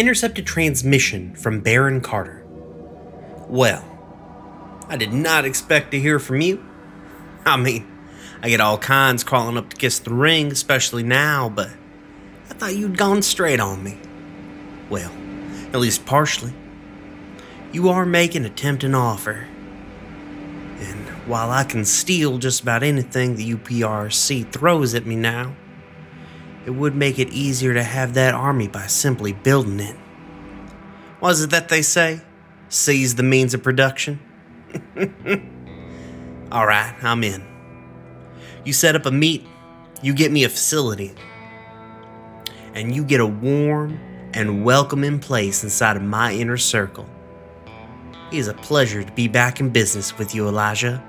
intercepted transmission from Baron Carter. Well, I did not expect to hear from you. I mean, I get all kinds crawling up to kiss the ring, especially now, but I thought you'd gone straight on me. Well, at least partially. You are making a tempting offer. And while I can steal just about anything the UPRC throws at me now, it would make it easier to have that army by simply building it. What is it that they say? Seize the means of production? All right, I'm in. You set up a meet, you get me a facility, and you get a warm and welcoming place inside of my inner circle. It is a pleasure to be back in business with you, Elijah.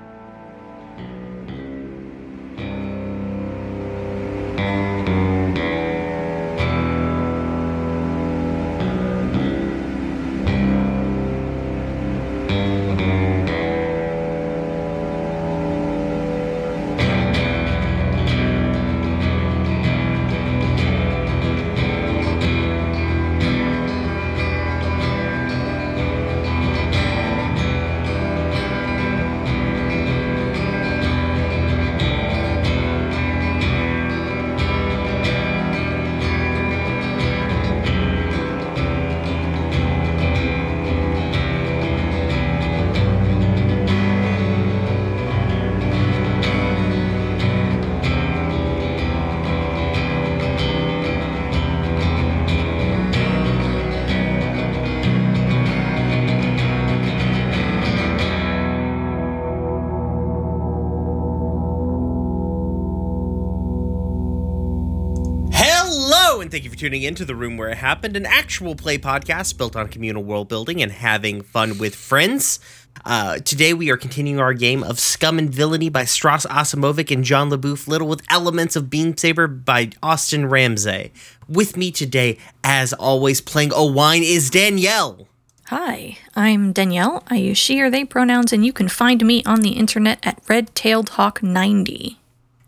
Tuning in to The Room Where It Happened, an actual play podcast built on communal world building and having fun with friends. Uh, today, we are continuing our game of Scum and Villainy by Stras Acimovic and John LeBoeuf-Little with elements of Beam Saber by Austin Ramsay. With me today, as always, playing Allwine is Danielle. Hi, I'm Danielle. I use she or they pronouns, and you can find me on the internet at Red Tailed Hawk 90.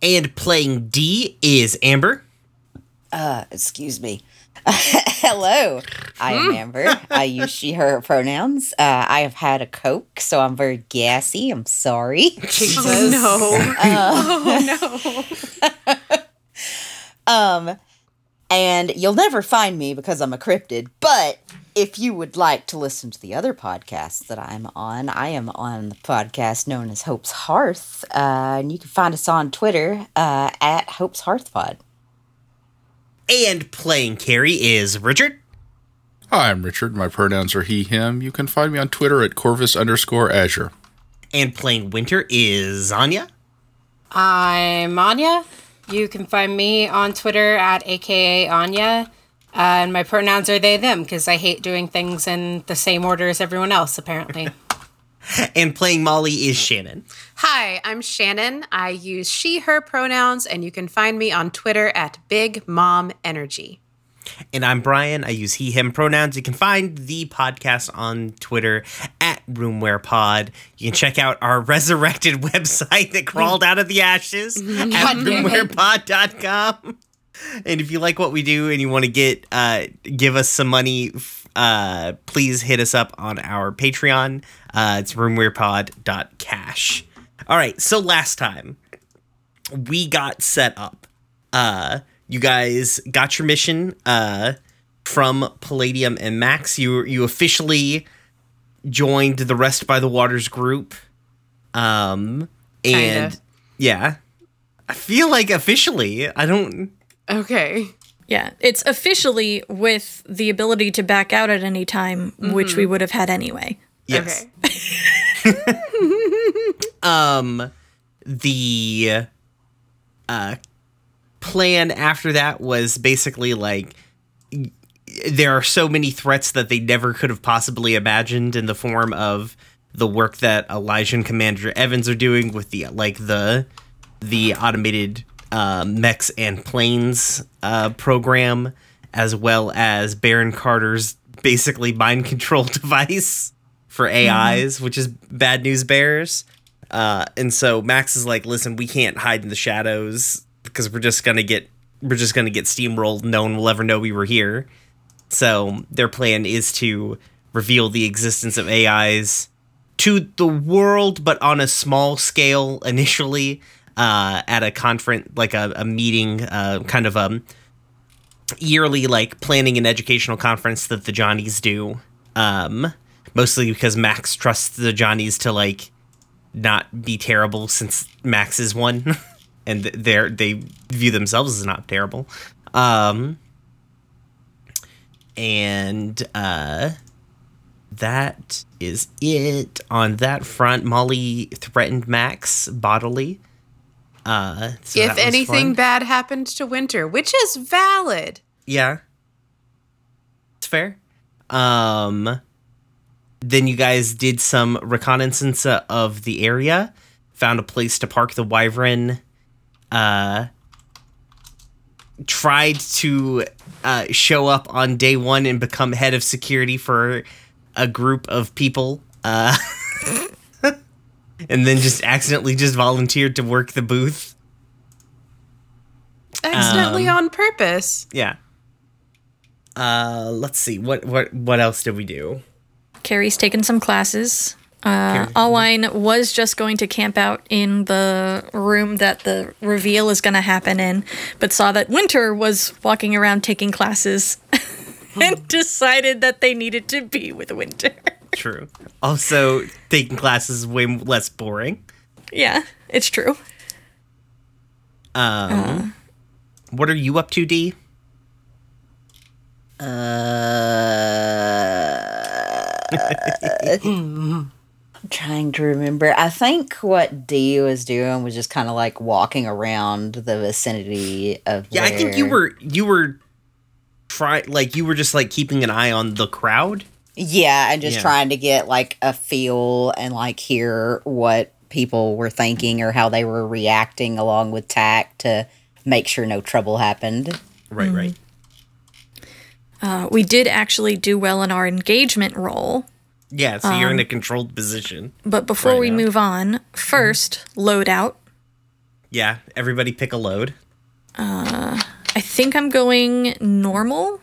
And playing D is Amber. Uh, excuse me. Hello, I am Amber. I use she, her pronouns. Uh, I have had a Coke, so I'm very gassy. I'm sorry. Jesus. no. oh, no. um, and you'll never find me because I'm a cryptid, but if you would like to listen to the other podcasts that I'm on, I am on the podcast known as Hope's Hearth, uh, and you can find us on Twitter uh, at Hope's Hearth Pod. And playing Carrie is Richard. Hi, I'm Richard. My pronouns are he, him. You can find me on Twitter at Corvus underscore Azure. And playing Winter is Anya. I'm Anya. You can find me on Twitter at AKA Anya. Uh, and my pronouns are they, them, because I hate doing things in the same order as everyone else, apparently. And playing Molly is Shannon. Hi, I'm Shannon. I use she, her pronouns, and you can find me on Twitter at Big Mom Energy. And I'm Brian. I use he, him pronouns. You can find the podcast on Twitter at RoomWhere Pod. You can check out our resurrected website that crawled out of the ashes at RoomWherePod.com. And if you like what we do and you want to get uh, give us some money, uh, please hit us up on our Patreon. Uh, it's RoomWherePod.cash. All right, so last time we got set up. Uh, you guys got your mission uh, from Palladium and Max. You you officially joined the Rest by the Waters group. Um, and Kinda. yeah, I feel like officially. I don't. Okay. Yeah, it's officially with the ability to back out at any time, which we would have had anyway. Yes. Okay. um the uh plan after that was basically like there are so many threats that they never could have possibly imagined in the form of the work that Elijah and Commander Evans are doing with the like the the automated uh, mechs and planes uh, program, as well as Baron Carter's basically mind control device for AIs, which is bad news bears. Uh, and so Max is like, "Listen, we can't hide in the shadows because we're just gonna get we're just gonna get steamrolled. No one will ever know we were here." So their plan is to reveal the existence of AIs to the world, but on a small scale initially, uh, at a conference, like a, a meeting, uh, kind of a yearly like planning and educational conference that the Johnnies do. Um, mostly because Max trusts the Johnnies to like not be terrible since Max is one, and they're they view themselves as not terrible. Um, and uh, that is it on that front. Molly threatened Max bodily. Uh, so if anything bad happened to Winter, which is valid. Yeah. It's fair. Um then you guys did some reconnaissance of the area, found a place to park the wyvern, uh tried to uh show up on day 1 and become head of security for a group of people. Uh and then just accidentally just volunteered to work the booth. Accidentally Um, on purpose. Yeah. Uh let's see. What what what else did we do? Carrie's taken some classes. Uh, Carrie. Allwine was just going to camp out in the room that the reveal is going to happen in, but saw that Winter was walking around taking classes and decided that they needed to be with Winter. True. Also, taking classes is way less boring. yeah, it's true. Um, what are you up to, D? I'm trying to remember. I think what D was doing was just kind of like walking around the vicinity of. Yeah, I think you were you were try like you were just like keeping an eye on the crowd. Yeah, and just Yeah. trying to get like a feel and like hear what people were thinking or how they were reacting along with tact to make sure no trouble happened. Right, right. Uh, we did actually do well in our engagement role, Yeah, so you're in a controlled position. but before Right we now. move on, first, loadout. Yeah, everybody pick a load. Uh, I think I'm going normal.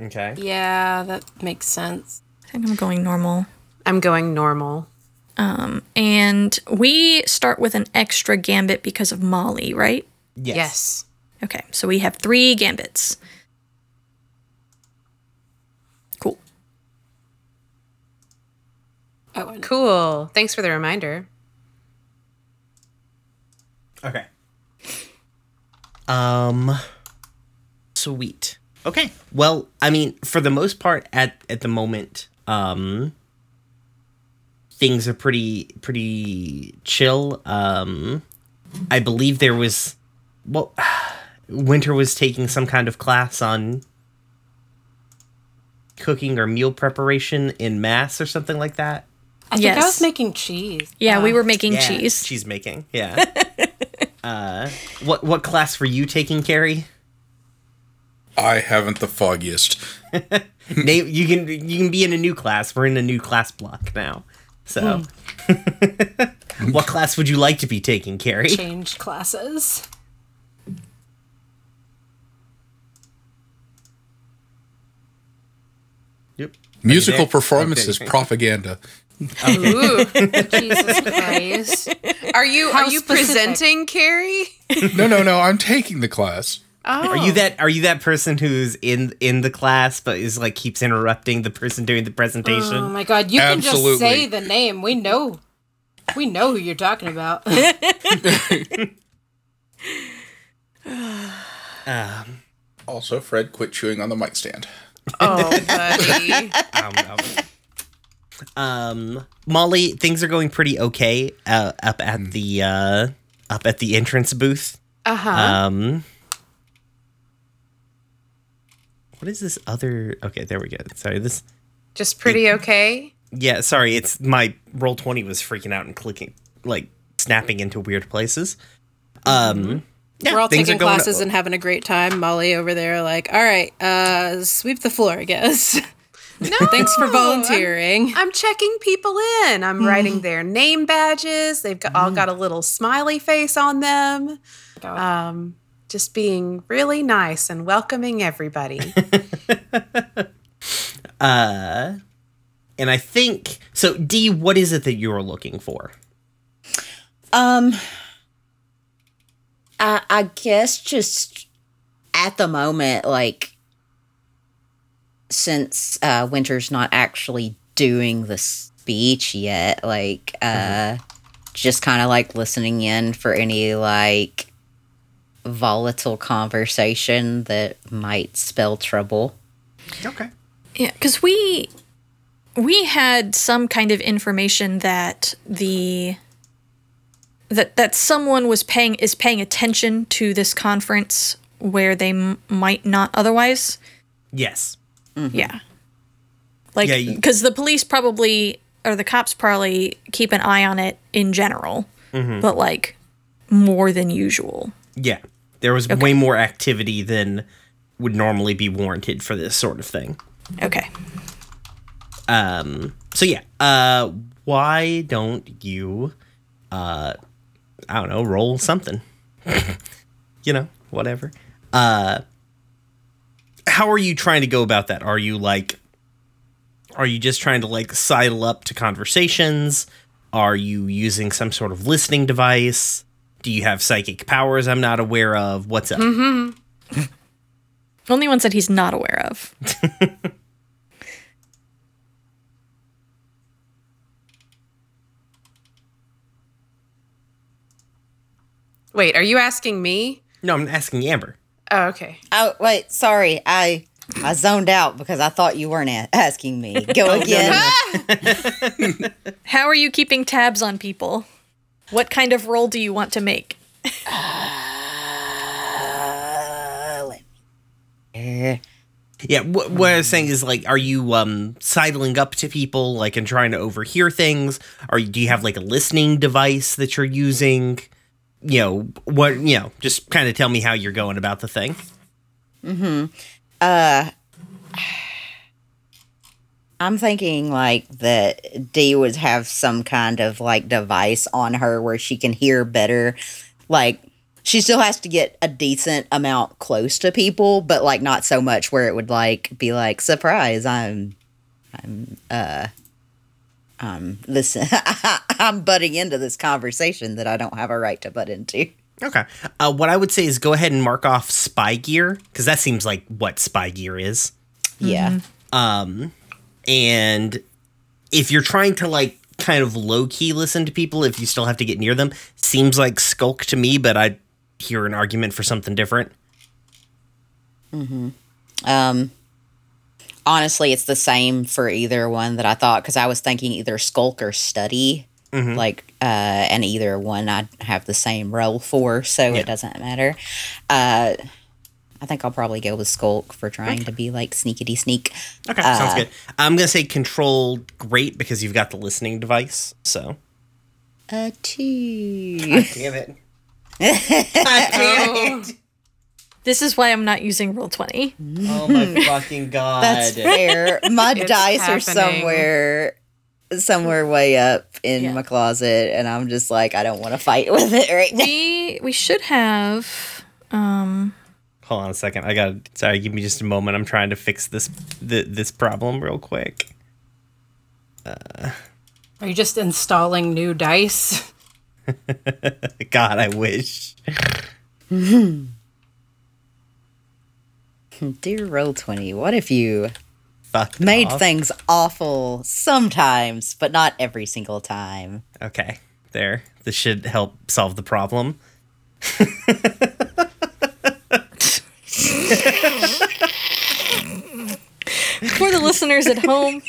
Okay. Yeah, that makes sense. I think I'm going normal. I'm going normal. Um, and we start with an extra gambit because of Molly, right? Yes. Yes. Okay, so we have three gambits. Cool. Oh, and Cool. Thanks for the reminder. Okay. Um sweet. Okay. Well, I mean, for the most part at at the moment, um things are pretty pretty chill. Um I believe there was well Winter was taking some kind of class on cooking or meal preparation in mass or something like that. I think I was making cheese. Yeah, we Uh, were making Yeah, cheese. Cheese making. Yeah. uh what what class were you taking, Carrie? I haven't the foggiest. Name you can you can be in a new class. We're in a new class block now. So hmm. what class would you like to be taking, Carrie? Change classes. Yep. Musical Okay. performances, Okay. propaganda. Ooh. Jesus Christ. Are you How are you specific? presenting, Carrie? No, no, no. I'm taking the class. Oh. Are you that are you that person who's in in the class but is like keeps interrupting the person doing the presentation? Oh my god, you can just say the name. We know. We know who you're talking about. Also, Fred, quit chewing on the mic stand. Oh, buddy. um, um, um, Molly, things are going pretty okay uh, up at the uh, up at the entrance booth. Uh-huh. Um, what is this other? Okay, there we go. Sorry, this. Just pretty okay. Yeah, sorry. It's my roll twenty was freaking out and clicking, like snapping into weird places. Um, yeah, We're all things are taking going- classes and having a great time. Molly over there, like, all right, uh, sweep the floor, I guess. No. Thanks for volunteering. I'm checking people in. I'm writing their name badges. They've got, all got a little smiley face on them. Um, just being really nice and welcoming everybody. Uh, and I think so. D, what is it that you're looking for? Um, I, I guess just at the moment, like, since uh, Winter's not actually doing the speech yet, like, uh, just kind of like listening in for any like volatile conversation that might spell trouble. Okay. Yeah, because we we had some kind of information that the that that someone was paying is paying attention to this conference where they m- might not otherwise. Yes. Mm-hmm. Yeah. Like, Yeah, you- because the police probably, or the cops probably keep an eye on it in general, mm-hmm. but like more than usual. Yeah. There was way more activity than would normally be warranted for this sort of thing. Okay. Um. So yeah. Uh. Why don't you, uh, I don't know, roll something. you know, whatever. Uh. How are you trying to go about that? Are you like, are you just trying to like sidle up to conversations? Are you using some sort of listening device? Do you have psychic powers I'm not aware of? What's up? Mm-hmm. Only ones that he's not aware of. Wait, are you asking me? No, I'm asking Amber. Oh, okay. Oh wait, sorry, I I zoned out because I thought you weren't a- asking me. Go again. How are you keeping tabs on people? What kind of roll do you want to make? Uh, let me- uh, Yeah, wh- what I was saying is like, are you um sidling up to people like and trying to overhear things? Or do you have like a listening device that you're using? You know what? You know, just kind of tell me how you're going about the thing. I'm thinking like that Dee would have some kind of like device on her where she can hear better. Like she still has to get a decent amount close to people, but like not so much where it would like be like surprise. I'm, I'm, uh, um, listen, I'm butting into this conversation that I don't have a right to butt into. Okay. Uh, what I would say is go ahead and mark off spy gear because that seems like what spy gear is. Yeah. Um, and if you're trying to like kind of low key listen to people, if you still have to get near them, seems like skulk to me, but I hear an argument for something different. Hmm. Um, honestly, it's the same for either one that I thought because I was thinking either skulk or study. Like, uh, and either one I'd have the same role for, so Yeah. it doesn't matter. Uh, I think I'll probably go with skulk for trying to be like sneakity sneak. Okay, sounds good. I'm gonna say control great because you've got the listening device. So A two. damn it. God damn it. This is why I'm not using roll 20. Oh my fucking god. That's fair. My It's dice are somewhere, somewhere way up in Yeah. my closet, and I'm just like, I don't want to fight with it right now. We we should have um Hold on a second. I got to sorry, give me just a moment. I'm trying to fix this th- this problem real quick. Uh. Are you just installing new dice? God, I wish. Dear roll twenty, what if you Fuck made off. things awful sometimes, but not every single time? Okay, there. This should help solve the problem. for the listeners at home,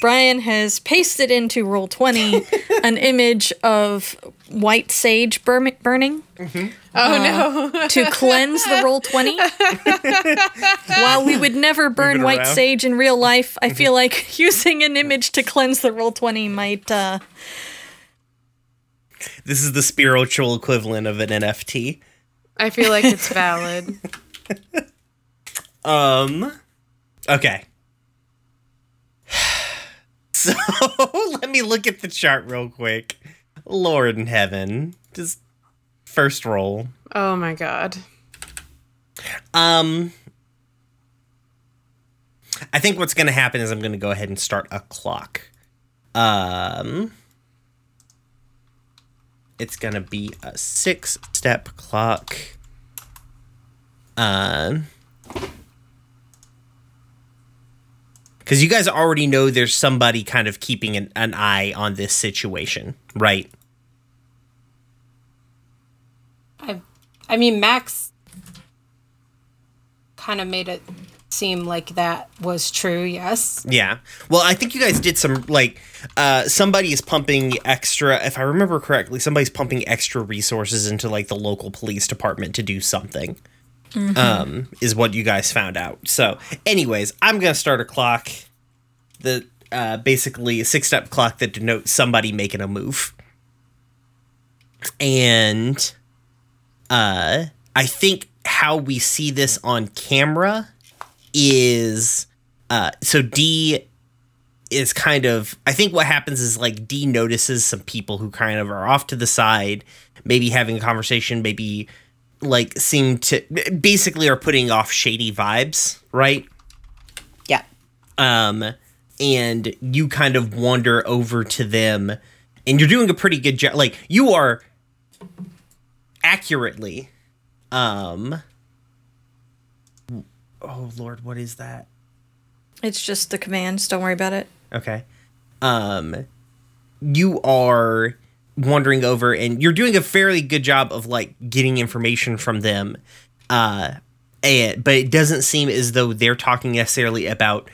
Brian has pasted into roll 20 an image of white sage burn- burning Oh no. to cleanse the roll 20. While we would never burn white around. sage in real life, I feel like using an image to cleanse the roll 20 might uh This is the spiritual equivalent of an NFT. I feel like it's valid. Um. Okay. So let me look at the chart real quick. Lord in heaven, just first roll. Oh my god. Um. I think what's going to happen is I'm going to go ahead and start a clock. Um, it's going to be a six step clock. Um, because you guys already know there's somebody kind of keeping an, an eye on this situation, right? I, I mean, Max kind of made it seem like that was true. Yes. Yeah. Well, I think you guys did some like uh somebody is pumping extra if I remember correctly, somebody's pumping extra resources into like the local police department to do something. Um is what you guys found out. So, anyways, I'm to start a clock the uh basically a six-step clock that denotes somebody making a move. And uh I think how we see this on camera is uh so D is kind of I think what happens is like D notices some people who kind of are off to the side, maybe having a conversation, maybe like seem to basically are putting off shady vibes, right? Yeah. Um and you kind of wander over to them and you're doing a pretty good job like you are accurately um oh lord what is that It's just the commands. Don't worry about it. Okay. Um you are wandering over and you're doing a fairly good job of like getting information from them. Uh and but it doesn't seem as though they're talking necessarily about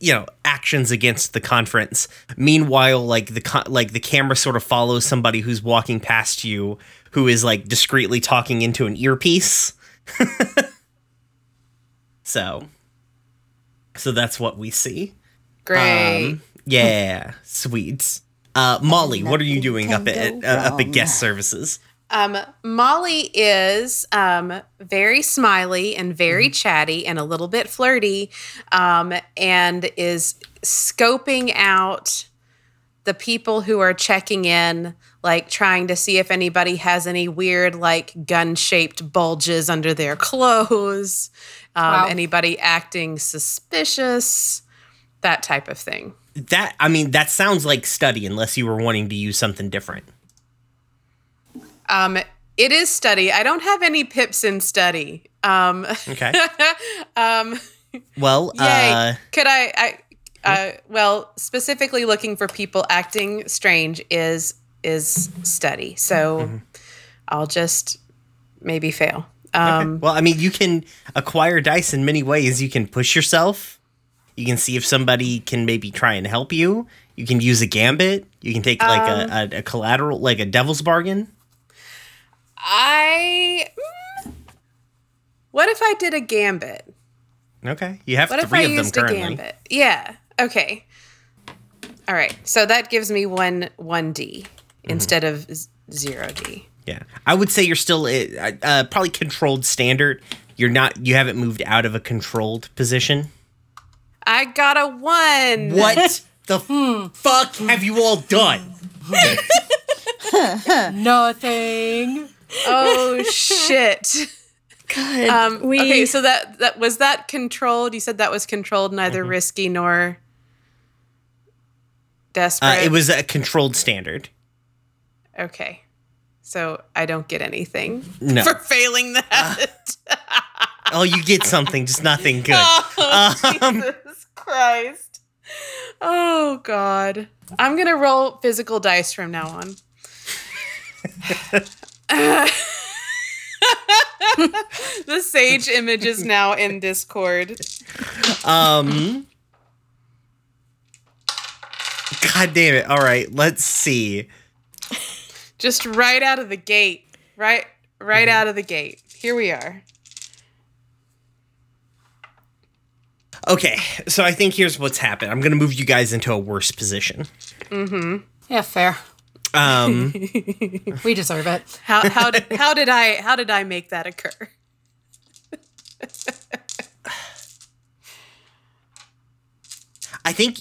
you know actions against the conference meanwhile like the co- like the camera sort of follows somebody who's walking past you who is like discreetly talking into an earpiece so so that's what we see Great. um, yeah, sweet. Uh, Molly, what are you doing up at uh, up at guest services? Um, Molly is um, very smiley and very chatty and a little bit flirty, um, and is scoping out the people who are checking in, like trying to see if anybody has any weird, like gun shaped bulges under their clothes, um, Wow. anybody acting suspicious, that type of thing. That I mean, that sounds like study, unless you were wanting to use something different. Um, it is study. I don't have any pips in study. Um, Okay. um, Well, Yay! uh, Could I? I uh, well, specifically looking for people acting strange is is study. So Mm-hmm. I'll just maybe fail. Um, well, I mean, you can acquire dice in many ways. You can push yourself. You can see if somebody can maybe try and help you. You can use a gambit. You can take like Um, a, a, a collateral, like a devil's bargain. I. mm, What if I did a gambit? Okay, you have What if three I of them used a currently. gambit? Yeah. Okay. All right. So that gives me one one D Mm-hmm. instead of zero D. Yeah, I would say you're still uh, uh, probably controlled standard. You're not. You haven't moved out of a controlled position. I got a one. What the fuck have you all done? Nothing. Oh shit. God, Um, we okay, so that that was that controlled. You said that was controlled, neither risky nor desperate. Uh, it was a controlled standard. okay. So I don't get anything No. for failing that. Oh, you get something, just nothing good. oh, Um, Jesus Christ! Oh God! I'm gonna roll physical dice from now on. the sage image is now in Discord. Um. God damn it! All right, let's see. just right out of the gate right right out of the gate here we are Okay, so I think here's what's happened. I'm gonna move you guys into a worse position. Mm-hmm. Yeah, fair. Um. We deserve it. how how how did i how did i make that occur I think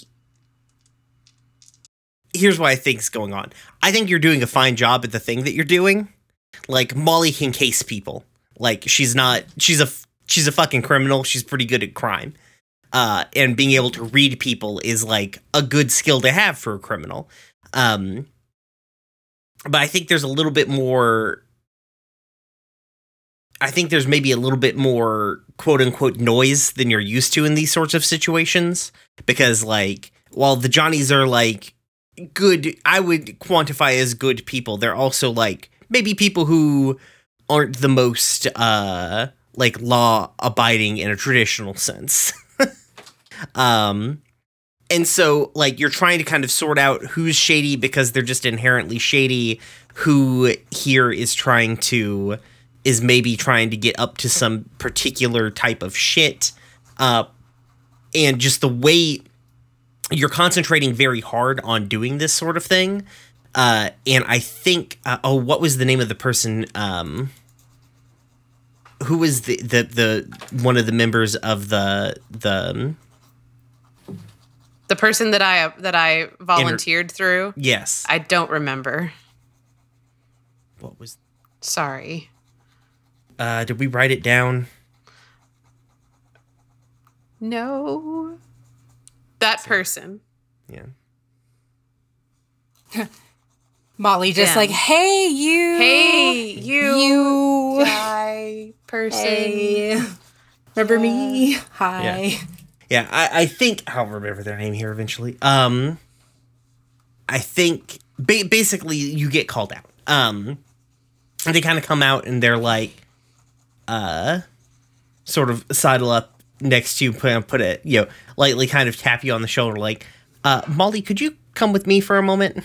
here's what I think's going on. I think you're doing a fine job at the thing that you're doing. Like Molly can case people. Like she's not she's a she's a fucking criminal. She's pretty good at crime. Uh, and being able to read people is like a good skill to have for a criminal. Um, but I think there's a little bit more. I think there's maybe a little bit more quote unquote noise than you're used to in these sorts of situations because, like, while the Johnnies are like good, I would quantify as good people, they're also like maybe people who aren't the most uh like law abiding in a traditional sense. um and so like you're trying to kind of sort out who's shady because they're just inherently shady, who here is trying to is maybe trying to get up to some particular type of shit. Uh and just the way you're concentrating very hard on doing this sort of thing. Uh, and I think, uh, oh, what was the name of the person? Um, who was the, the the one of the members of the the The person that I that I volunteered through, yes? I don't remember. what was? Sorry. Uh, did we write it down? No. That person. Yeah. Molly just Them. like, hey, you. Hey, you, You. guy person. Hey. Remember me? Hi. Yeah, I, I think I'll remember their name here eventually. Um, I think ba- basically you get called out. Um, and they kind of come out and they're like, uh, sort of sidle up next to you, put put it, you know, lightly kind of tap you on the shoulder, like, uh, Molly, could you come with me for a moment?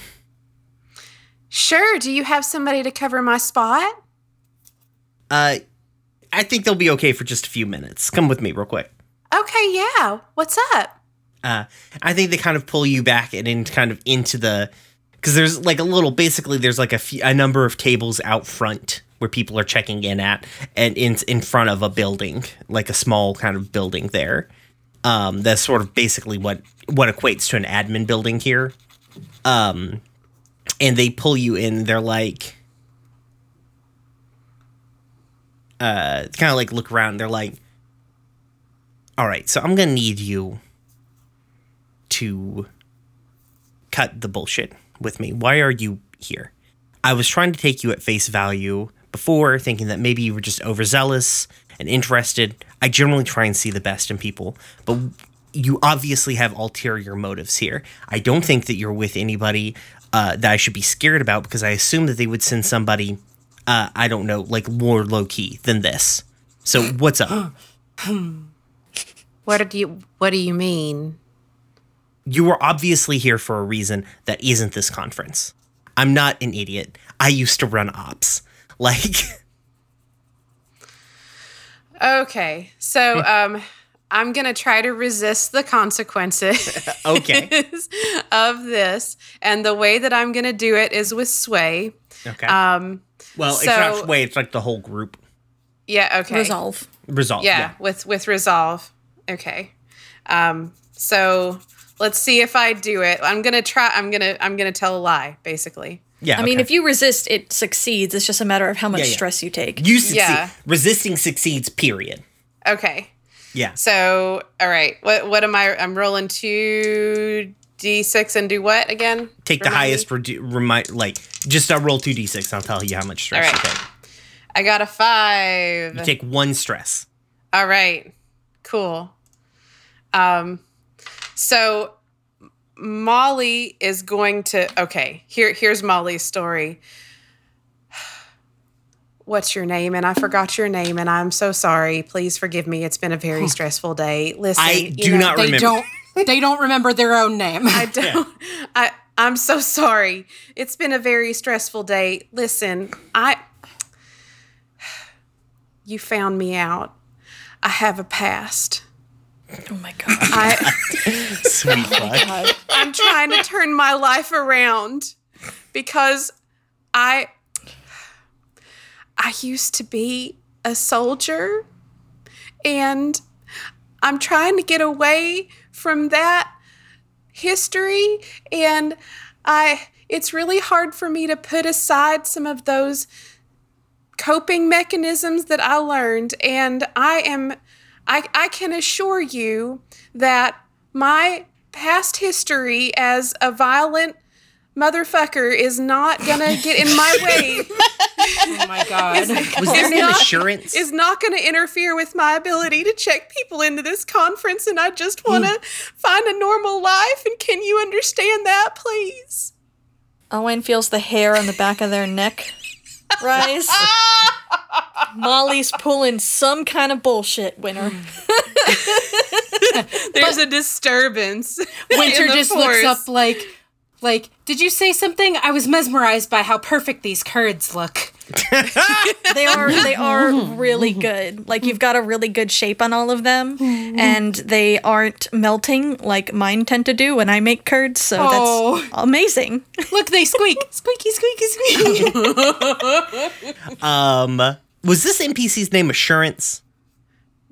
Sure. Do you have somebody to cover my spot? Uh, I think they'll be okay for just a few minutes. Come with me real quick. Okay, yeah. What's up? uh, I think they kind of pull you back and in kind of into the because there's like a little basically there's like a few, a number of tables out front where people are checking in at and in in front of a building like a small kind of building there. Um, that's sort of basically what what equates to an admin building here. Um, and they pull you in. They're like, uh, kind of like look around. They're like, all right, so I'm gonna need you to cut the bullshit with me. Why are you here? I was trying to take you at face value before, thinking that maybe you were just overzealous and interested. I generally try and see the best in people, but you obviously have ulterior motives here. I don't think that you're with anybody uh, that I should be scared about because I assume that they would send somebody, uh, I don't know, like more low key than this. So what's up? What do you what do you mean? you were obviously here for a reason that isn't this conference. I'm not an idiot. I used to run ops. Like, Okay. So um I'm going to try to resist the consequences okay. of this and the way that I'm going to do it is with sway. Okay. Um well, it's not way, it's like the whole group yeah, okay. Resolve. Resolve. yeah, Yeah. with with resolve okay um so let's see if i do it i'm gonna try i'm gonna i'm gonna tell a lie basically Yeah. I mean, if you resist, it succeeds. It's just a matter of how much Yeah, yeah. stress you take. you succeed, Yeah. resisting succeeds, period. okay Yeah. so all right what what am i i'm rolling two d6 and do what again Take the Remind me. highest, redu- remind, like, just uh, roll 2d6 I'll tell you how much stress All you take. i got a five You take one stress. all right cool. Um so molly is going to okay here here's molly's story. What's your name? And i forgot your name and i'm so sorry. Please forgive me. It's been a very stressful day. Listen I do know, not They remember. don't. They don't remember their own name. i don't i i'm so sorry. It's been a very stressful day. Listen i you found me out i have a past Oh my god. i Sweet fuck. Oh I'm trying to turn my life around because I I used to be a soldier and I'm trying to get away from that history and I it's really hard for me to put aside some of those coping mechanisms that I learned and I am I, I can assure you that my past history as a violent motherfucker is not gonna get in my way. Oh my god. Was their name not- Assurance? is not going to interfere with my ability to check people into this conference, and I just want to hmm. find a normal life. And can you understand that, please? Owen feels the hair on the back of their neck rise. Molly's pulling some kind of bullshit, Winter. There's a disturbance. Winter just looks up like like, did you say something? I was mesmerized by how perfect these curds look. They are they are really mm-hmm. good. Like you've mm-hmm. got a really good shape on all of them, mm-hmm. and they aren't melting like mine tend to do when I make curds. So Oh. that's amazing. Look, they squeak. Squeaky, squeaky, squeaky. Um, was this NPC's name Assurance?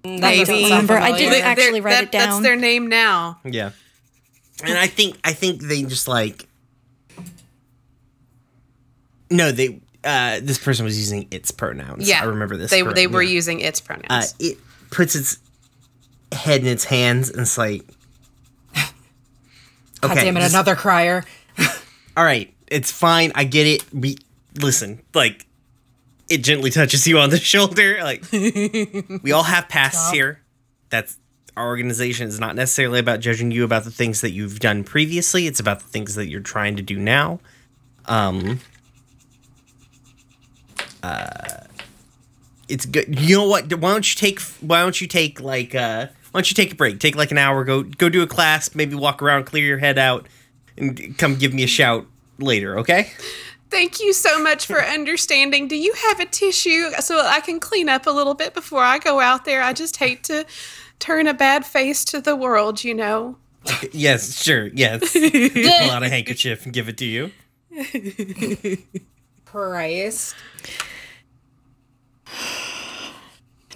Mm, Maybe. remember. I didn't actually They're- write that- it down. That's their name now. Yeah. And I think I think they just like No, they uh this person was using its pronouns. Yeah, I remember this. They correct, they were yeah. using its pronouns. uh it puts its head in its hands and it's like God damn it, just- another crier. all right, it's fine. I get it. We listen, like it gently touches you on the shoulder. Like we all have pasts here. That's our organization is not necessarily about judging you about the things that you've done previously. It's about the things that you're trying to do now. Um. Uh, it's good. You know what? Why don't you take? Why don't you take like? uh Why don't you take a break? Take like an hour. Go go do a class. Maybe walk around, clear your head out, and come give me a shout later. Okay? Thank you so much for understanding. Do you have a tissue so I can clean up a little bit before I go out there? I just hate to turn a bad face to the world, you know. yes, sure. Yes. Pull out a handkerchief and give it to you. Christ.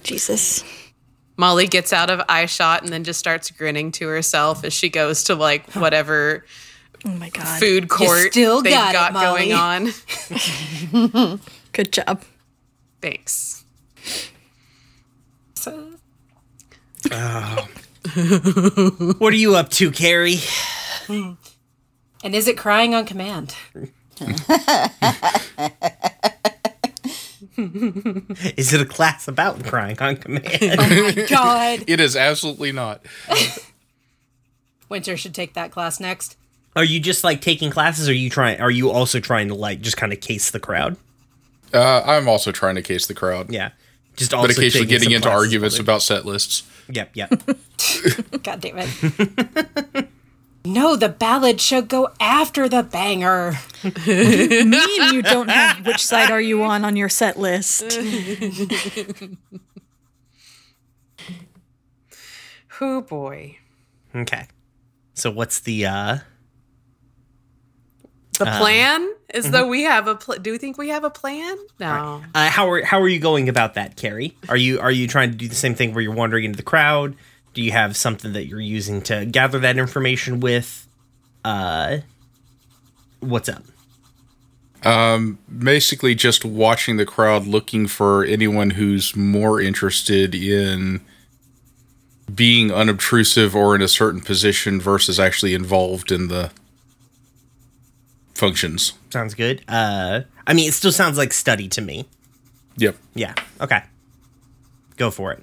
Jesus. Molly gets out of eye shot and then just starts grinning to herself as she goes to like whatever Oh my god. food court still they've got it, got going on. Good job. Thanks. So, What are you up to, Carrie? and is it crying on command? Is it a class about crying on command? Oh my god. It is absolutely not. Winter should take that class next. are you just like taking classes? Or are you trying? Are you also trying to like just kind of case the crowd? Uh, I'm also trying to case the crowd, Yeah. Just also but occasionally getting into arguments while about set lists. Yep. Yep. God damn it. No, the ballad should go after the banger. Me and you don't have which side are you on on your set list. Oh boy. okay. So what's the? uh The plan is though we have a pl- do we think we have a plan? No. Uh, how are how are you going about that, Carrie? Are you are you trying to do the same thing where you're wandering into the crowd? Do you have something that you're using to gather that information with? Uh, what's up? um Basically, just watching the crowd, looking for anyone who's more interested in being unobtrusive or in a certain position versus actually involved in the functions. Sounds good. Uh, I mean, it still sounds like study to me. Yep, Yeah. Okay. Go for it.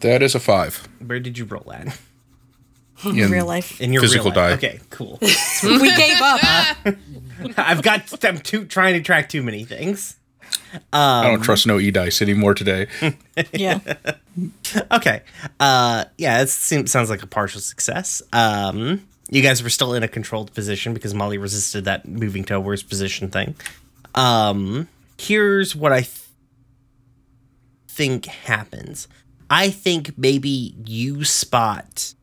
That is a five. Where did you roll at? In Real life. In your Physical real life. die. Okay. Cool. We gave up. I've got. I'm too trying to track too many things. I don't trust no e dice anymore today. Yeah. Okay. Uh, yeah, it seems sounds like a partial success. Um, you guys were still in a controlled position because Molly resisted that moving to a worse position thing. Um, here's what I th- think happens. I think maybe you spot.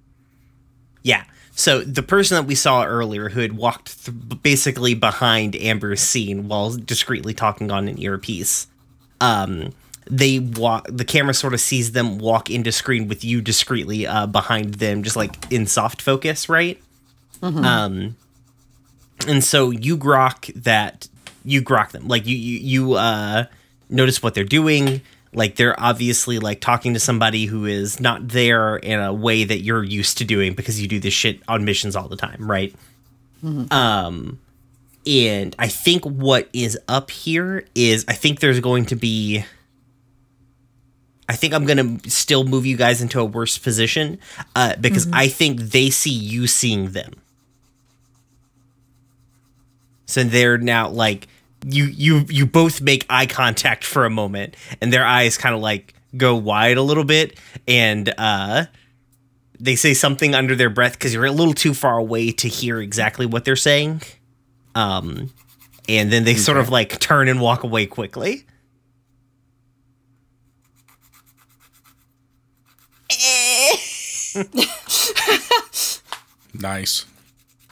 Yeah. So the person that we saw earlier, who had walked th- basically behind Amber's scene while discreetly talking on an earpiece, um, they walk. The camera sort of sees them walk into screen with you discreetly uh, behind them, just like in soft focus, right? Um, and so you grok that you grok them, like you you you uh, notice what they're doing. Like they're obviously like talking to somebody who is not there in a way that you're used to doing because you do this shit on missions all the time, right? Um and I think what is up here is I think there's going to be I think I'm going to still move you guys into a worse position uh, because I think they see you seeing them. So they're now like you you you both make eye contact for a moment and their eyes kind of like go wide a little bit and uh they say something under their breath cuz you're a little too far away to hear exactly what they're saying. Um and then they sort of like turn and walk away quickly. Nice.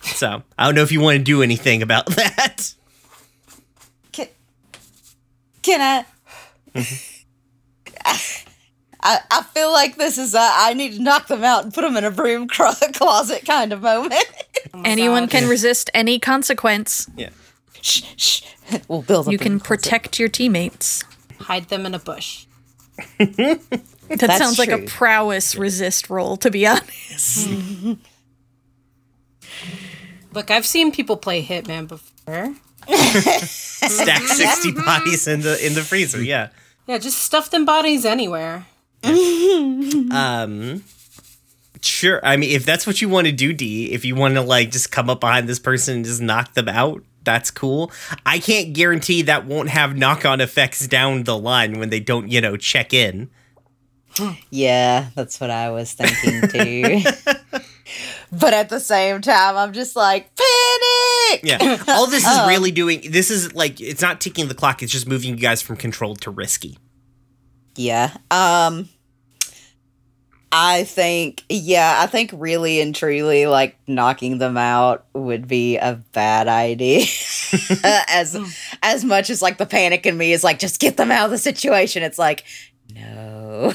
So, I don't know if you want to do anything about that. Can, can I? I, I feel like this is a I need to knock them out and put them in a broom cro- closet kind of moment. Oh Anyone can resist any consequence. Yeah. shh, shh. We'll build. A You can broom closet. protect your teammates. Hide them in a bush. That That's sounds like a true. prowess resist roll, to be honest. Look, I've seen people play Hitman before. Stack 60 bodies in the in the freezer, yeah. Yeah, just stuff them bodies anywhere. Um Sure. I mean, if that's what you want to do, D, if you want to like just come up behind this person and just knock them out, that's cool. I can't guarantee that won't have knock-on effects down the line when they don't, you know, check in. Yeah, that's what I was thinking too. but at the same time, I'm just like panic. Yeah. All this is really doing this is like it's not ticking the clock, it's just moving you guys from controlled to risky. Yeah. Um I think yeah, I think really and truly like knocking them out would be a bad idea. as as much as like the panic in me is like just get them out of the situation. It's like no.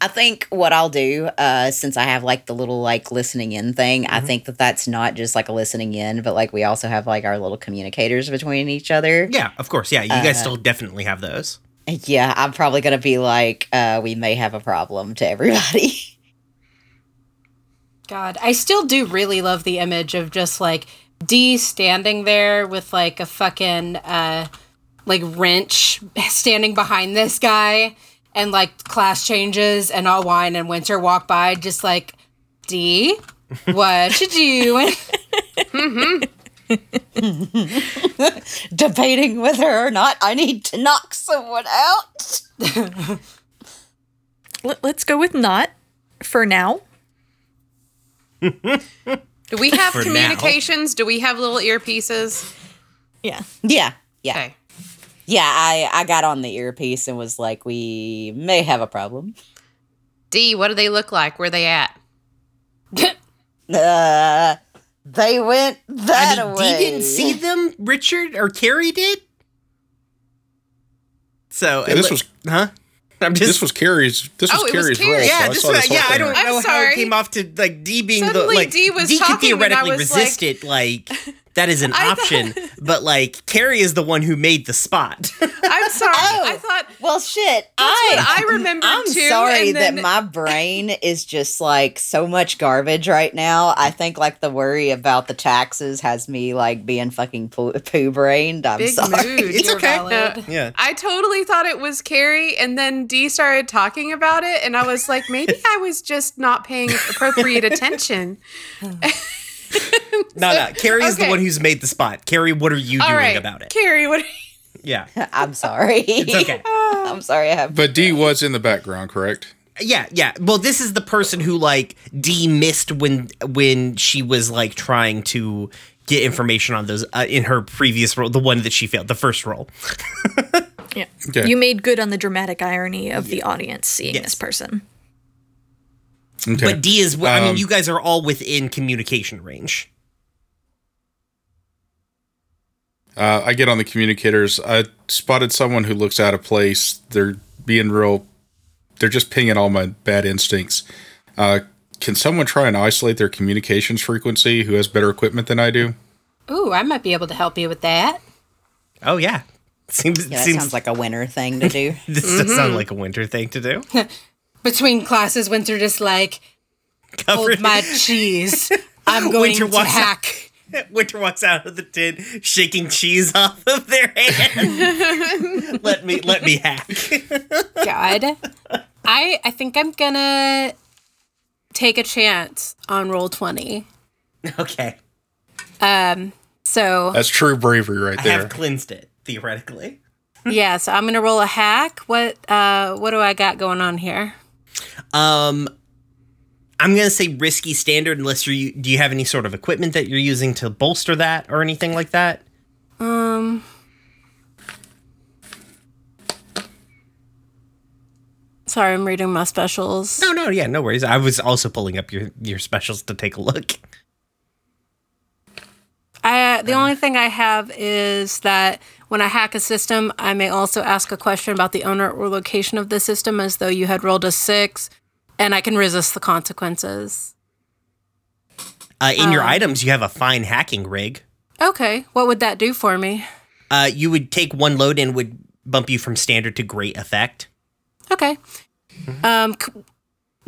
I think what I'll do uh since I have like the little like listening in thing, I think that that's not just like a listening in, but like we also have like our little communicators between each other. Yeah, of course. Yeah, you guys still definitely have those. Yeah, I'm probably gonna be like, uh, we may have a problem to everybody. God, I still do really love the image of just like D standing there with like a fucking uh like wrench standing behind this guy and like class changes and Allwine and winter walk by just like D what you doing? Debating whether or not I need to knock someone out. Let, us go with not for now. Do we have For now. communications? Do we have little earpieces? Yeah. Yeah, yeah, Okay. Yeah. I I got on the earpiece and was like, we may have a problem. D, what do they look like? Where they at? Uh, they went that I mean, way. D didn't see them, Richard or Carrie did. So Yeah, this it was li- huh? I'm just this was Carrie's. This was Oh, was Carrie's Carrie. role. yeah, so I just saw this yeah. I don't I'm know how sorry. it came off to like D being the Suddenly like D was could talking and I theoretically was resist it like that is an I thought- option, but like Carrie is the one who made the spot. I'm sorry. Oh. I thought Well, shit. That's I what I remembered I'm too, sorry then- that my brain is just like so much garbage right now. I think like the worry about the taxes has me like being fucking poo, poo brained. I'm big sorry. mood. It's You're okay. valid. yeah. I totally thought it was Carrie, and then Dee started talking about it, and I was like, maybe I was just not paying appropriate attention. No, no. Carrie is the one who's made the spot. Carrie, what are you All doing right, about it? Carrie, what? Yeah, I'm sorry. it's okay. I'm sorry. I have. But D was in the background, correct? Yeah, yeah. Well, this is the person who like D missed when when she was like trying to get information on those uh, in her previous role, the one that she failed, the first role. Yeah. Okay. You made good on the dramatic irony of the audience seeing Yes. this person. Okay. But D is. I mean, Um, you guys are all within communication range. Uh, I get on the communicators. I spotted someone who looks out of place. They're being real. They're just pinging all my bad instincts. Uh, can someone try and isolate their communications frequency who has better equipment than I do? Ooh, I might be able to help you with that. Oh yeah, Seems Yeah, that seems sounds like a winter thing to do. this does sound like a winter thing to do. Between classes, Winter just like, hold my cheese. I'm going Winter to walks out- hack. Winter walks out of the tin, shaking cheese off of their hand. let me let me hack. God. I I think I'm gonna take a chance on roll twenty. okay, Um. So That's true bravery right there. I there. have cleansed it theoretically. yeah, so I'm gonna roll a hack. What uh what do I got going on here? Um, I'm gonna say risky standard unless you do you have any sort of equipment that you're using to bolster that or anything like that. Um Sorry, I'm reading my specials. No, no, yeah, no worries. I was also pulling up your your specials to take a look. I the only thing I have is that when I hack a system, I may also ask a question about the owner or location of the system as though you had rolled a six, and I can resist the consequences. Uh, in your items, you have a fine hacking rig. Okay, what would that do for me? Uh, you would take one load and would bump you from standard to great effect. Okay. Um, c-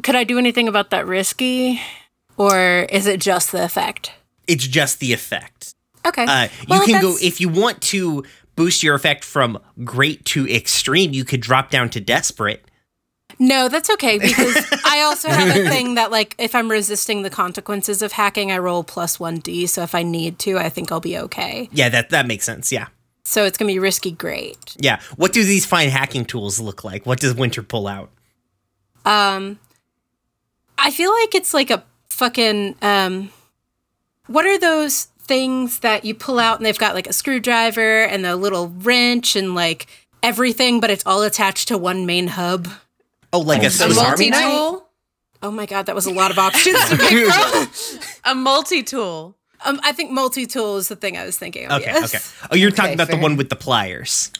could I do anything about that risky, or is it just the effect? It's just the effect. Okay. Uh, Well, you can go if you want to boost your effect from great to extreme. You could drop down to desperate. No, that's okay because I also have a thing that like if I'm resisting the consequences of hacking, I roll plus one d. So if I need to, I think I'll be okay. Yeah, that that makes sense. Yeah, So it's gonna be risky. Great. yeah. What do these fine hacking tools look like? What does Winter pull out? Um, I feel like it's like a fucking um, what are those things that you pull out and they've got like a screwdriver and a little wrench and like everything, but it's all attached to one main hub. Oh, like a A Swiss Army multi knife. tool. Oh my god, that was a lot of options to pick from. A multi tool. Um, I think multi-tool is the thing I was thinking of. Okay, yes. okay. Oh, you're talking Okay, about the one with the pliers.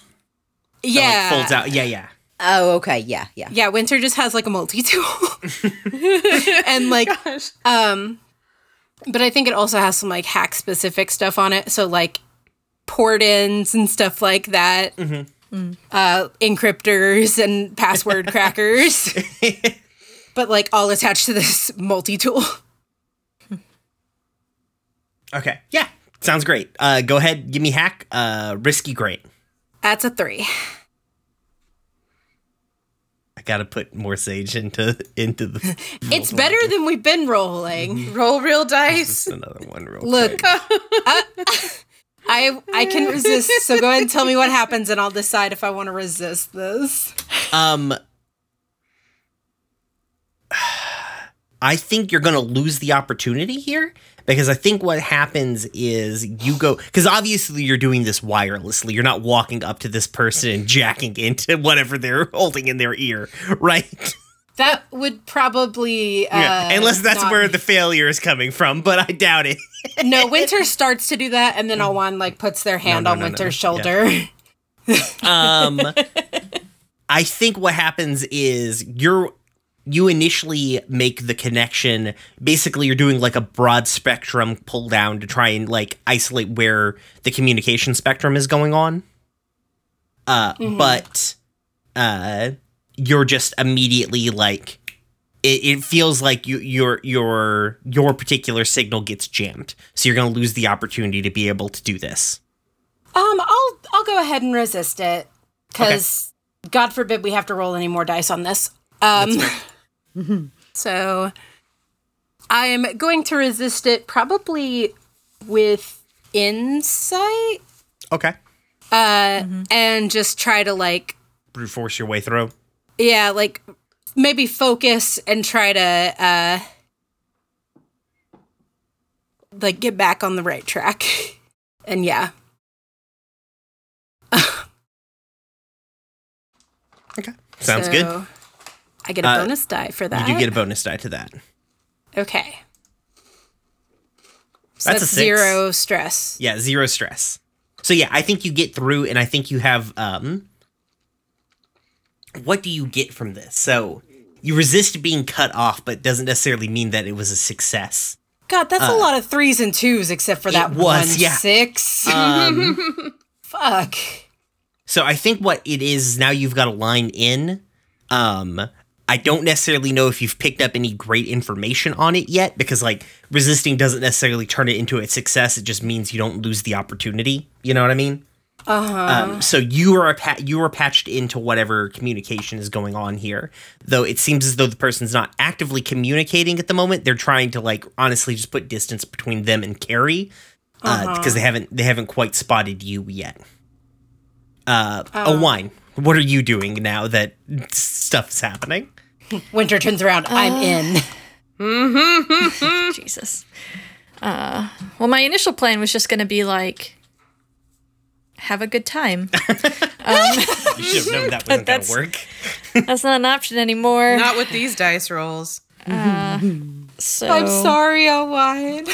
that, Yeah. like, folds out. Yeah, yeah. Oh, okay. Yeah, yeah. Yeah, Winter just has like a multi-tool. and like um but I think it also has some like hack specific stuff on it. So like port ins and stuff like that. Uh encryptors and password crackers. but like all attached to this multi-tool. Okay. Yeah. Sounds great. Uh, go ahead. Give me hack. Uh, risky great. That's a three. I gotta put more sage into into the. It's better than we've been rolling. Roll real dice. another one real Look, quick. I I can resist. So go ahead and tell me what happens, and I'll decide if I want to resist this. Um, I think you're gonna lose the opportunity here because I think what happens is you go because obviously you're doing this wirelessly. You're not walking up to this person and jacking into whatever they're holding in their ear, right? That would probably uh, yeah. Unless that's not- where the failure is coming from, but I doubt it. no Winter starts to do that, and then Allwine like puts their hand no, on no, no, Winter's no. shoulder. Um, I think what happens is you're you initially make the connection. Basically, you're doing like a broad spectrum pull down to try and like isolate where the communication spectrum is going on. Uh, but uh, you're just immediately like it, it feels like you your your your particular signal gets jammed, so you're gonna lose the opportunity to be able to do this. Um, I'll I'll go ahead and resist it because God forbid we have to roll any more dice on this. Um, so I am going to resist it probably with insight Okay, uh, and just try to like brute force your way through. yeah like maybe focus and try to uh like get back on the right track and yeah Okay. Sounds good. I get a Uh, bonus die for that You do get a bonus die to that. okay so That's that's, a six. zero stress Yeah, zero stress. So yeah, I think you get through and I think you have um what do you get from this? So you resist being cut off, but doesn't necessarily mean that it was a success. god that's a lot of threes and twos except for that Uh, was, one yeah. six Um fuck So I think what it is now you've got a line in. Um, I don't necessarily know if you've picked up any great information on it yet because like resisting doesn't necessarily turn it into a success. It just means you don't lose the opportunity. You know what I mean? Uh-huh. Um, so you are pa- you are patched into whatever communication is going on here. Though it seems as though the person's not actively communicating at the moment. They're trying to like honestly just put distance between them and Carrie because uh, they haven't they haven't quite spotted you yet. Uh, Allwine. What are you doing now that stuff's happening? Winter turns around. I'm in. Jesus. Uh, well, my initial plan was just going to be like, have a good time. You should have known that wasn't going to that's- work. That's not an option anymore. Not with these dice rolls. so I'm sorry, Owen.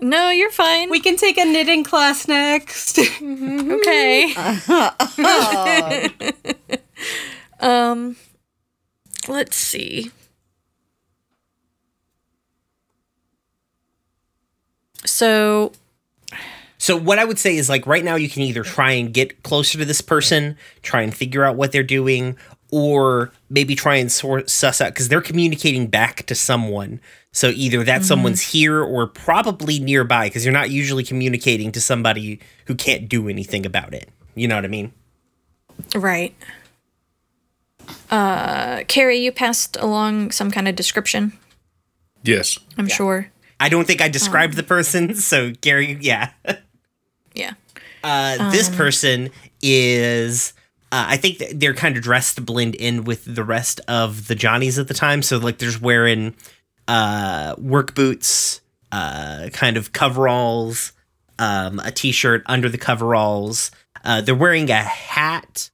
No, you're fine. We can take a knitting class next. okay. um, let's see. So So what I would say is like right now you can either try and get closer to this person, try and figure out what they're doing, or maybe try and sort suss out because they're communicating back to someone. So either that mm-hmm. someone's here or probably nearby because you're not usually communicating to somebody who can't do anything about it. You know what I mean? right. Uh, Carrie, you passed along some kind of description. Yes. I'm sure. I don't think I described the person, so Gary, yeah. Yeah. Uh, this person is uh, I think they're kind of dressed to blend in with the rest of the Johnnies at the time. So like there's wearing uh, work boots, uh, kind of coveralls, um, a t-shirt under the coveralls. Uh, they're wearing a hat,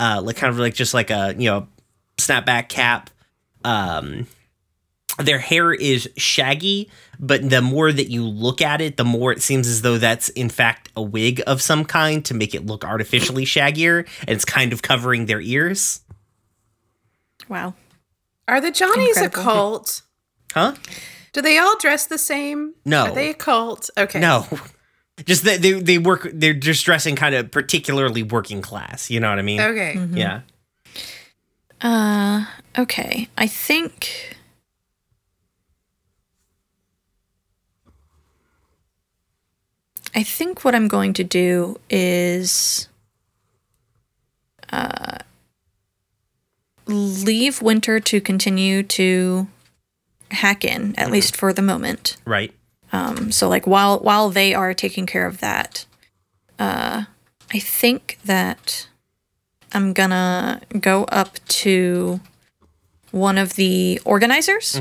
uh, like kind of like just like a you know snapback cap. Um, their hair is shaggy, but the more that you look at it, the more it seems as though that's in fact a wig of some kind to make it look artificially shaggier, and it's kind of covering their ears. Wow. Are the Johnnies Incredible. a cult? Huh? Do they all dress the same? No. Are they a cult? Okay. No. Just that they they work they're just dressing kind of particularly working class, you know what I mean? Okay. Yeah. Uh, okay. I think. I think what I'm going to do is uh, leave Winter to continue to hack in, at least for the moment. Right. Um, so like while while they are taking care of that, uh, I think that I'm gonna go up to one of the organizers.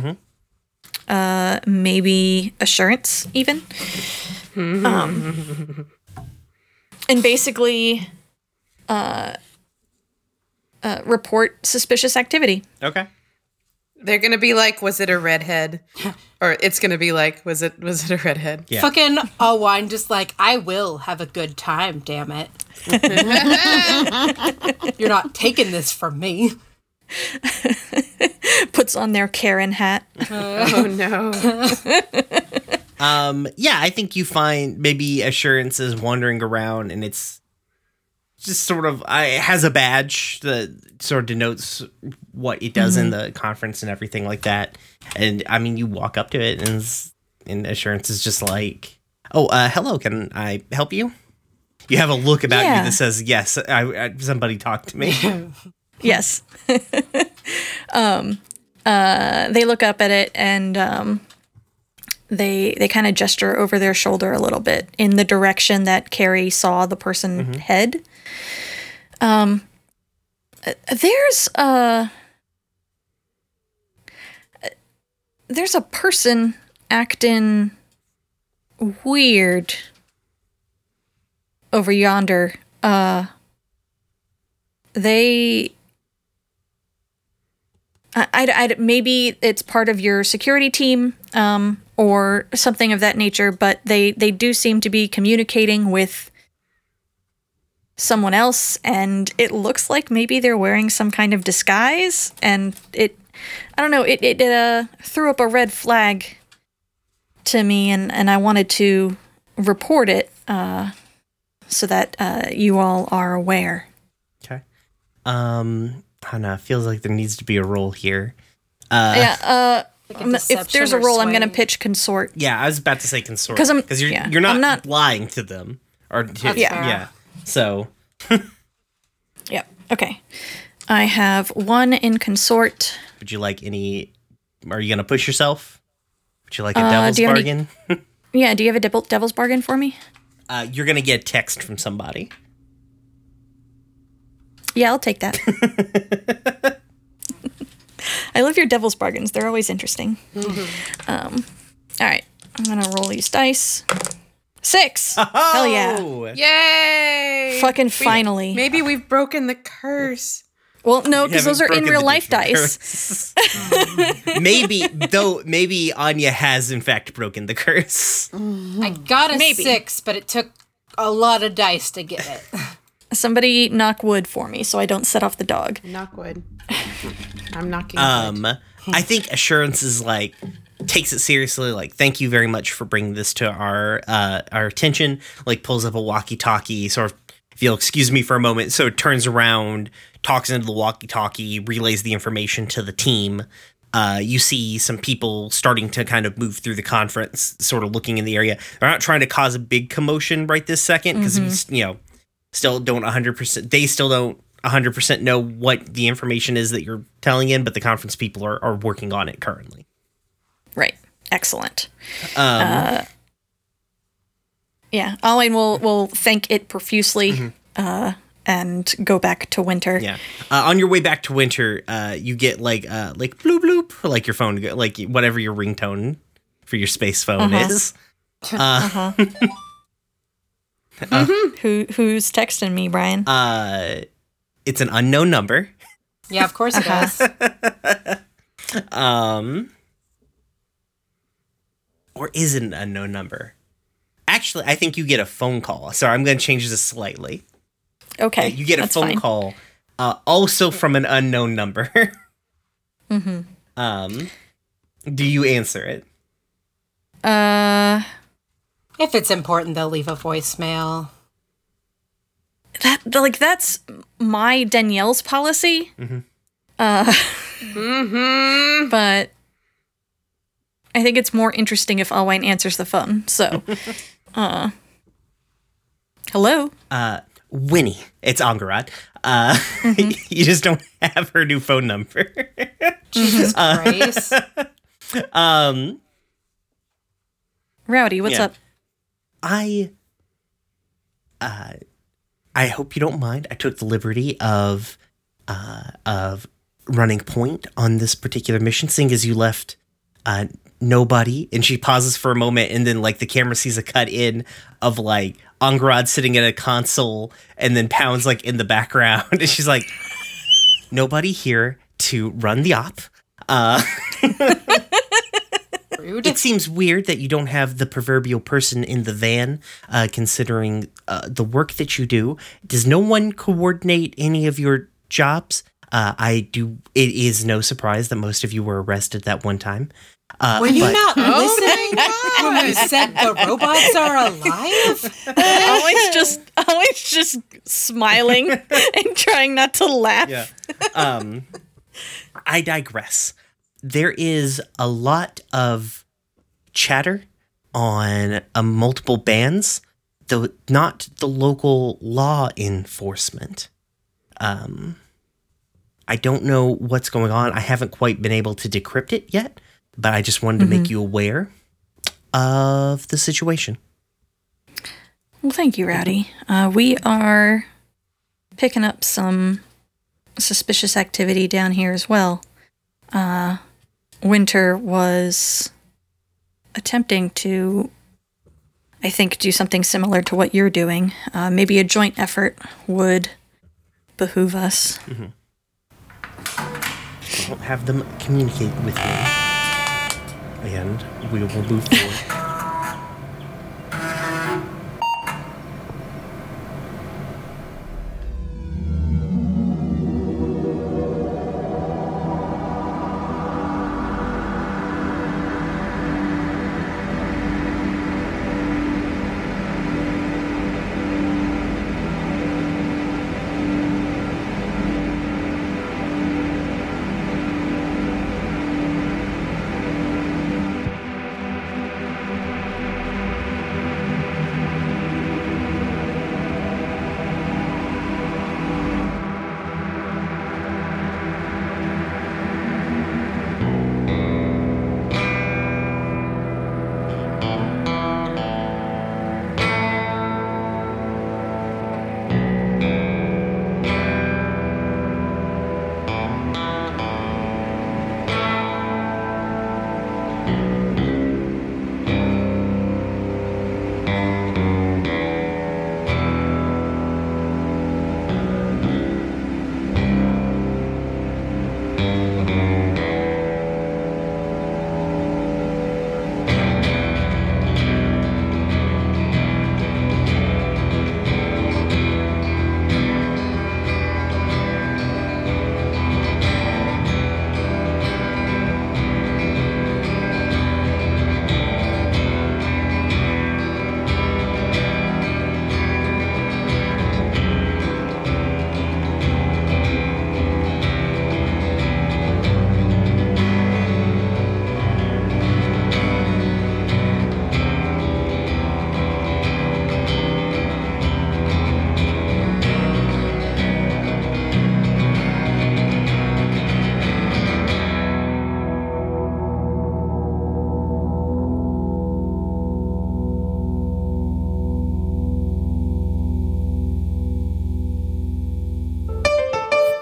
Uh, maybe assurance even. um, and basically, uh, uh, report suspicious activity. Okay. They're gonna be like, was it a redhead? or it's gonna be like, was it was it a redhead? Yeah. Fucking Owen just like, I will have a good time, damn it. You're not taking this from me. Puts on their Karen hat. Oh no. Um yeah, I think you find maybe assurance is wandering around and it's just sort of I it has a badge that sort of denotes what it does in the conference and everything like that. And I mean, you walk up to it and and assurance is just like, "Oh, uh hello, can I help you?" You have a look about Yeah. you that says, "Yes, I, I somebody talked to me." Yes. um, uh, they look up at it and um, they they kind of gesture over their shoulder a little bit in the direction that Carrie saw the person head. Um, there's a there's a person acting weird over yonder. Uh, they I, I, I- maybe it's part of your security team um, or something of that nature, but they, they do seem to be communicating with someone else, and it looks like maybe they're wearing some kind of disguise, and it, I don't know, it, it uh, threw up a red flag to me, and, and I wanted to report it uh, so that uh, you all are aware. Okay. Um, I don't know. it Feels like there needs to be a role here. yeah. Uh, Like if there's a or role, I'm gonna pitch consort. Yeah, I was about to say consort 'Cause I'm- because you're yeah, you're not, I'm not- lying to them or to, Yeah. yeah. So Yep. Okay. I have one in consort. would you like any? Are you gonna push yourself? Would you like a Uh, devil's have any- bargain? Yeah. Do you have a devil, devil's bargain for me? uh, you're gonna get a text from somebody. Yeah, I'll take that. I love your devil's bargains. They're always interesting. Um, all right. I'm gonna roll these dice. Six. Hell yeah. Oh, Yay! Fucking finally. Maybe we've broken the curse. Well, no, because those are in real life dice. maybe though. Maybe Anya has in fact broken the curse. I got a Maybe. six, but it took a lot of dice to get it. Somebody knock wood for me so I don't set off the dog. Knock wood. I'm knocking wood. Um, I think assurance is like takes it seriously. Like, thank you very much for bringing this to our uh, our attention. Like, pulls up a walkie-talkie, sort of. If you'll excuse me for a moment, so turns around, talks into the walkie-talkie, relays the information to the team. Uh, you see some people starting to kind of move through the conference, sort of looking in the area. They're not trying to cause a big commotion right this second because you know still don't 100% they still don't 100% know what the information is that you're telling in but the conference people are, are working on it currently Right. Excellent. um, Yeah. Allwine will will thank it profusely uh, and go back to winter. yeah uh, on your way back to winter uh, you get like uh, like bloop bloop like your phone like whatever your ringtone for your space phone is Uh huh. Who who's texting me, Brian? uh, it's an unknown number Yeah, of course it does. um or is it an unknown number actually i think you get a phone call sorry i'm going to change this slightly okay. you get a phone fine. call uh, also from an unknown number Mm-hmm. um do you answer it Uh, If it's important, they'll leave a voicemail. that like that's my Danielle's policy. Uh, Mm-hmm. but I think it's more interesting if Allwine answers the phone. So, uh, hello. uh winnie it's angarad uh you just don't have her new phone number Jesus Christ. um Rowdy, what's Yeah. up? I uh I hope you don't mind. I took the liberty of uh of running point on this particular mission, seeing as you left uh nobody and she pauses for a moment and then like the camera sees a cut in of like Angrad sitting at a console and then pounds like in the background and she's like nobody here to run the op. Uh Rude. it seems weird that you don't have the proverbial person in the van, uh, considering uh, the work that you do. Does no one coordinate any of your jobs? Uh, I do. It is no surprise that most of you were arrested that one time. Uh, Were you but- not listening when we said the robots are alive? Always just, always just smiling and trying not to laugh. Yeah. Um, I digress. There is a lot of chatter on uh, multiple bands, though not the local law enforcement. Um, I don't know what's going on. I haven't quite been able to decrypt it yet, but I just wanted to make you aware of the situation. Well, thank you, Rowdy. Uh, we are picking up some suspicious activity down here as well. Uh, Winter was attempting to, I think, do something similar to what you're doing. Uh, maybe a joint effort would behoove us. I'll have them communicate with me, and we will move forward.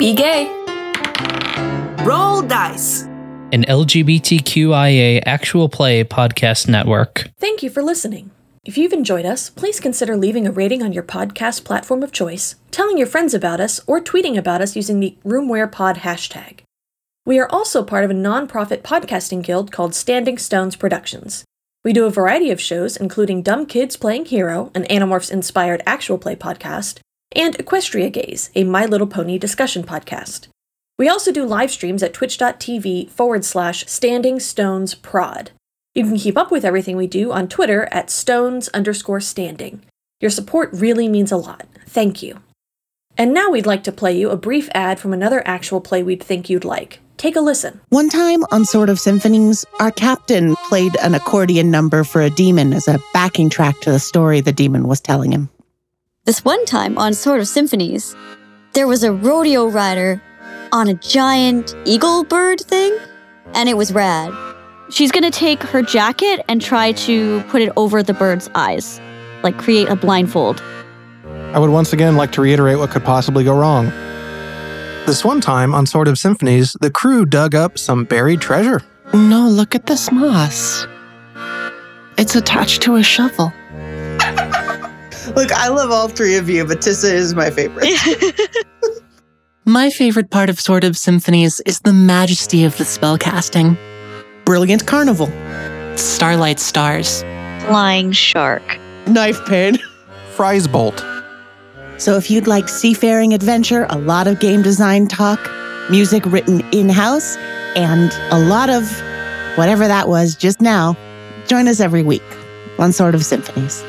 Be gay. Roll dice. An LGBTQIA actual play podcast network. Thank you for listening. If you've enjoyed us, please consider leaving a rating on your podcast platform of choice, telling your friends about us, or tweeting about us using the RoomWherePod hashtag. We are also part of a nonprofit podcasting guild called Standing Stones Productions. We do a variety of shows, including Dumb Kids Playing Hero, an Animorphs inspired actual play podcast, and Equestria Gaze, a My Little Pony discussion podcast. We also do live streams at twitch.tv forward slash standing stones prod. You can keep up with everything we do on Twitter at stones underscore standing. Your support really means a lot. Thank you. And now we'd like to play you a brief ad from another actual play we'd think you'd like. Take a listen. One time on Sword of Symphonies, our captain played an accordion number for a demon as a backing track to the story the demon was telling him. This one time on Sword of Symphonies, there was a rodeo rider on a giant eagle bird thing, and it was rad. She's gonna take her jacket and try to put it over the bird's eyes, like create a blindfold. I would once again like to reiterate what could possibly go wrong. This one time on Sword of Symphonies, the crew dug up some buried treasure. No, look at this moss. It's attached to a shovel. Look, I love all three of you, but Tissa is my favorite. My favorite part of Sword of Symphonies is the majesty of the spellcasting. Brilliant Carnival. Starlight Stars. Flying shark. Knife pain. Fries Bolt. So if you'd like seafaring adventure, a lot of game design talk, music written in house, and a lot of whatever that was just now, join us every week on Sword of Symphonies.